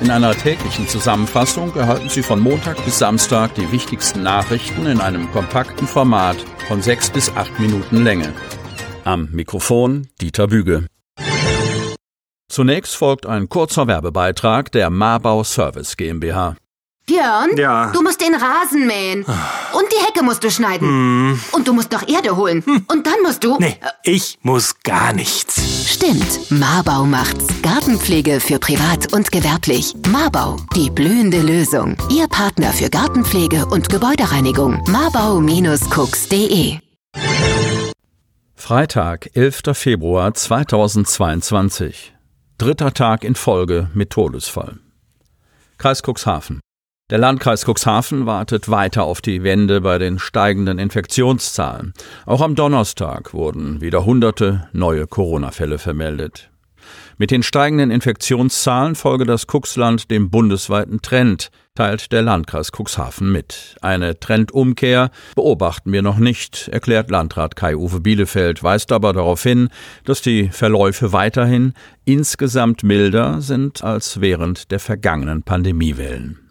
In einer täglichen Zusammenfassung erhalten Sie von Montag bis Samstag die wichtigsten Nachrichten in einem kompakten Format von sechs bis acht Minuten Länge. Am Mikrofon Dieter Büge. Zunächst folgt ein kurzer Werbebeitrag der Marbau Service GmbH. Björn, Ja. du musst den Rasen mähen. Und die Hecke musst du schneiden. Und du musst noch Erde holen. Und dann musst du. Nee, ich muss gar nichts. Stimmt, Marbau macht's. Gartenpflege für privat und gewerblich. Marbau, die blühende Lösung. Ihr Partner für Gartenpflege und Gebäudereinigung. Marbau-cooks.de Freitag, 11. Februar 2022. Dritter Tag in Folge mit Todesfall. Kreis Cuxhaven. Der Landkreis Cuxhaven wartet weiter auf die Wende bei den steigenden Infektionszahlen. Auch am Donnerstag wurden wieder hunderte neue Corona-Fälle vermeldet. Mit den steigenden Infektionszahlen folge das Cuxland dem bundesweiten Trend, teilt der Landkreis Cuxhaven mit. Eine Trendumkehr beobachten wir noch nicht, erklärt Landrat Kai-Uwe Bielefeld, weist aber darauf hin, dass die Verläufe weiterhin insgesamt milder sind als während der vergangenen Pandemiewellen.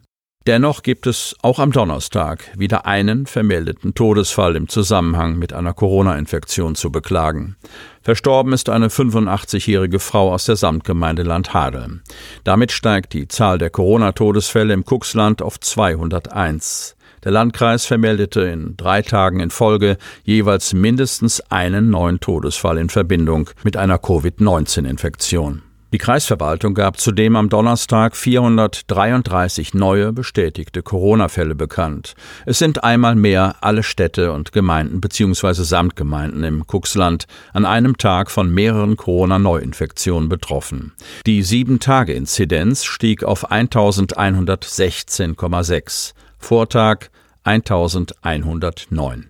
Dennoch gibt es auch am Donnerstag wieder einen vermeldeten Todesfall im Zusammenhang mit einer Corona-Infektion zu beklagen. Verstorben ist eine 85-jährige Frau aus der Samtgemeinde Landhadeln. Damit steigt die Zahl der Corona-Todesfälle im Cuxland auf 201. Der Landkreis vermeldete in drei Tagen in Folge jeweils mindestens einen neuen Todesfall in Verbindung mit einer Covid-19-Infektion. Die Kreisverwaltung gab zudem am Donnerstag 433 neue bestätigte Corona-Fälle bekannt. Es sind einmal mehr alle Städte und Gemeinden bzw. Samtgemeinden im Cuxland an einem Tag von mehreren Corona-Neuinfektionen betroffen. Die 7-Tage-Inzidenz stieg auf 1116,6. Vortag 1109.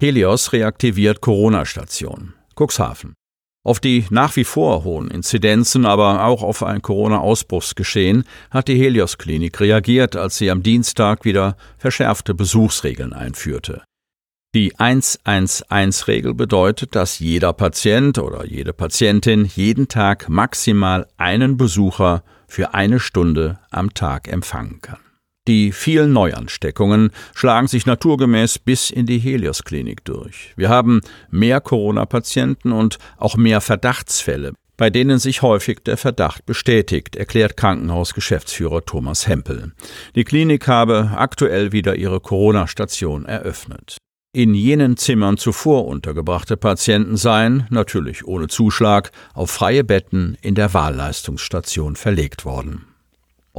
Helios reaktiviert Corona-Station. Cuxhaven. Auf die nach wie vor hohen Inzidenzen, aber auch auf ein Corona-Ausbruchsgeschehen hat die Helios-Klinik reagiert, als sie am Dienstag wieder verschärfte Besuchsregeln einführte. Die 111-Regel bedeutet, dass jeder Patient oder jede Patientin jeden Tag maximal einen Besucher für eine Stunde am Tag empfangen kann. Die vielen Neuansteckungen schlagen sich naturgemäß bis in die Helios-Klinik durch. Wir haben mehr Corona-Patienten und auch mehr Verdachtsfälle, bei denen sich häufig der Verdacht bestätigt, erklärt Krankenhausgeschäftsführer Thomas Hempel. Die Klinik habe aktuell wieder ihre Corona-Station eröffnet. In jenen Zimmern zuvor untergebrachte Patienten seien, natürlich ohne Zuschlag, auf freie Betten in der Wahlleistungsstation verlegt worden.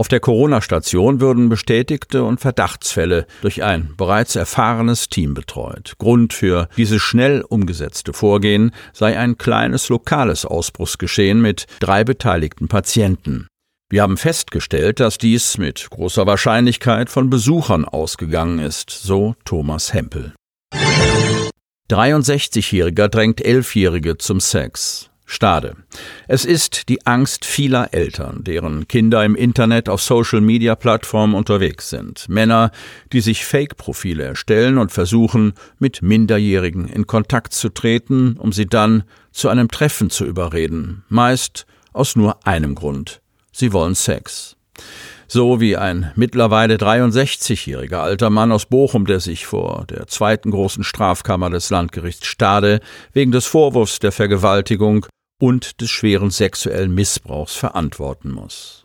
Auf der Corona-Station würden bestätigte und Verdachtsfälle durch ein bereits erfahrenes Team betreut. Grund für dieses schnell umgesetzte Vorgehen sei ein kleines lokales Ausbruchsgeschehen mit drei beteiligten Patienten. Wir haben festgestellt, dass dies mit großer Wahrscheinlichkeit von Besuchern ausgegangen ist, so Thomas Hempel. 63-Jähriger drängt Elfjährige zum Sex. Stade. Es ist die Angst vieler Eltern, deren Kinder im Internet auf Social-Media-Plattformen unterwegs sind. Männer, die sich Fake-Profile erstellen und versuchen, mit Minderjährigen in Kontakt zu treten, um sie dann zu einem Treffen zu überreden. Meist aus nur einem Grund. Sie wollen Sex. So wie ein mittlerweile 63-jähriger alter Mann aus Bochum, der sich vor der zweiten großen Strafkammer des Landgerichts Stade wegen des Vorwurfs der Vergewaltigung und des schweren sexuellen Missbrauchs verantworten muss.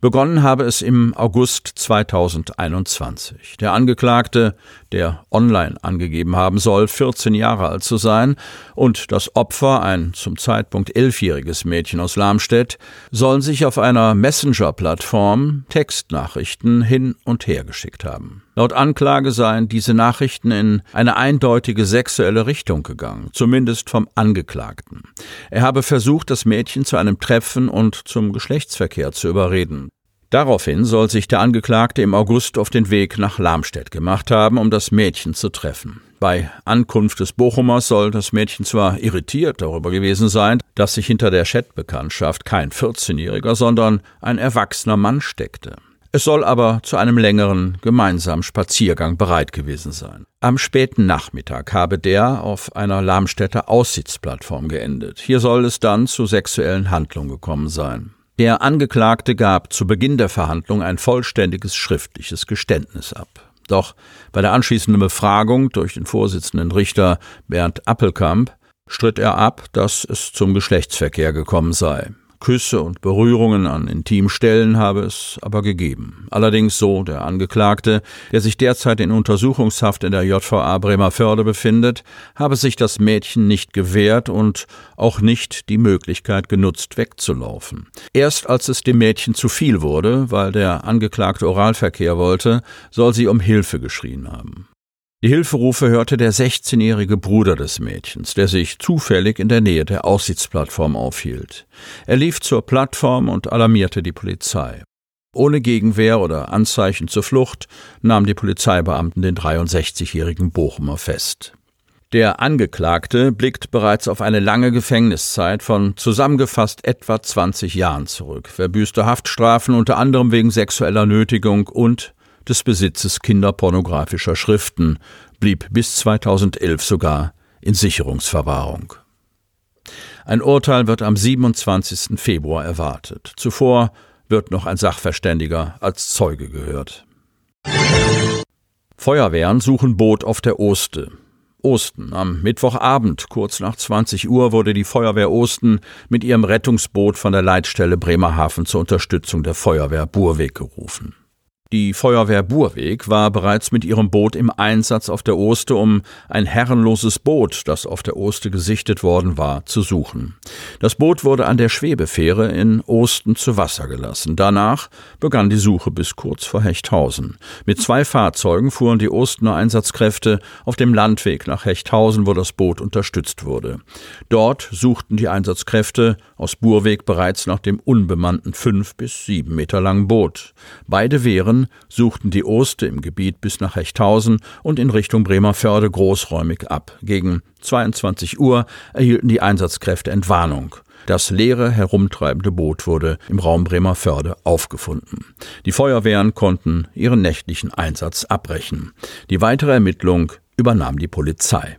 Begonnen habe es im August 2021. Der Angeklagte, der online angegeben haben soll, 14 Jahre alt zu sein, und das Opfer, ein zum Zeitpunkt elfjähriges Mädchen aus Lamstedt, sollen sich auf einer Messenger-Plattform Textnachrichten hin und her geschickt haben. Laut Anklage seien diese Nachrichten in eine eindeutige sexuelle Richtung gegangen, zumindest vom Angeklagten. Er habe versucht, das Mädchen zu einem Treffen und zum Geschlechtsverkehr zu überreden. Daraufhin soll sich der Angeklagte im August auf den Weg nach Lamstedt gemacht haben, um das Mädchen zu treffen. Bei Ankunft des Bochumers soll das Mädchen zwar irritiert darüber gewesen sein, dass sich hinter der Chatbekanntschaft kein 14-Jähriger, sondern ein erwachsener Mann steckte. Es soll aber zu einem längeren gemeinsamen Spaziergang bereit gewesen sein. Am späten Nachmittag habe der auf einer Lamstädter Aussichtsplattform geendet. Hier soll es dann zu sexuellen Handlungen gekommen sein. Der Angeklagte gab zu Beginn der Verhandlung ein vollständiges schriftliches Geständnis ab. Doch bei der anschließenden Befragung durch den Vorsitzenden Richter Bernd Appelkamp stritt er ab, dass es zum Geschlechtsverkehr gekommen sei. Küsse und Berührungen an Intimstellen habe es aber gegeben. Allerdings so der Angeklagte, der sich derzeit in Untersuchungshaft in der JVA Bremerförde befindet, habe sich das Mädchen nicht gewehrt und auch nicht die Möglichkeit genutzt, wegzulaufen. Erst als es dem Mädchen zu viel wurde, weil der Angeklagte Oralverkehr wollte, soll sie um Hilfe geschrien haben. Die Hilferufe hörte der 16-jährige Bruder des Mädchens, der sich zufällig in der Nähe der Aussichtsplattform aufhielt. Er lief zur Plattform und alarmierte die Polizei. Ohne Gegenwehr oder Anzeichen zur Flucht nahm die Polizeibeamten den 63-jährigen Bochumer fest. Der Angeklagte blickt bereits auf eine lange Gefängniszeit von zusammengefasst etwa 20 Jahren zurück, verbüßte Haftstrafen unter anderem wegen sexueller Nötigung und des Besitzes kinderpornografischer Schriften, blieb bis 2011 sogar in Sicherungsverwahrung. Ein Urteil wird am 27. Februar erwartet. Zuvor wird noch ein Sachverständiger als Zeuge gehört. Feuerwehren suchen Boot auf der Oste. Osten. Am Mittwochabend, kurz nach 20 Uhr, wurde die Feuerwehr Osten mit ihrem Rettungsboot von der Leitstelle Bremerhaven zur Unterstützung der Feuerwehr Burweg gerufen. Die Feuerwehr Burweg war bereits mit ihrem Boot im Einsatz auf der Oste, um ein herrenloses Boot, das auf der Oste gesichtet worden war, zu suchen. Das Boot wurde an der Schwebefähre in Osten zu Wasser gelassen. Danach begann die Suche bis kurz vor Hechthausen. Mit zwei Fahrzeugen fuhren die Ostener Einsatzkräfte auf dem Landweg nach Hechthausen, wo das Boot unterstützt wurde. Dort suchten die Einsatzkräfte aus Burweg bereits nach dem unbemannten fünf bis sieben Meter langen Boot. Beide Wehren suchten die Oste im Gebiet bis nach Hechthausen und in Richtung Bremerförde großräumig ab. Gegen 22 Uhr erhielten die Einsatzkräfte Entwarnung. Das leere, herumtreibende Boot wurde im Raum Bremerförde aufgefunden. Die Feuerwehren konnten ihren nächtlichen Einsatz abbrechen. Die weitere Ermittlung übernahm die Polizei.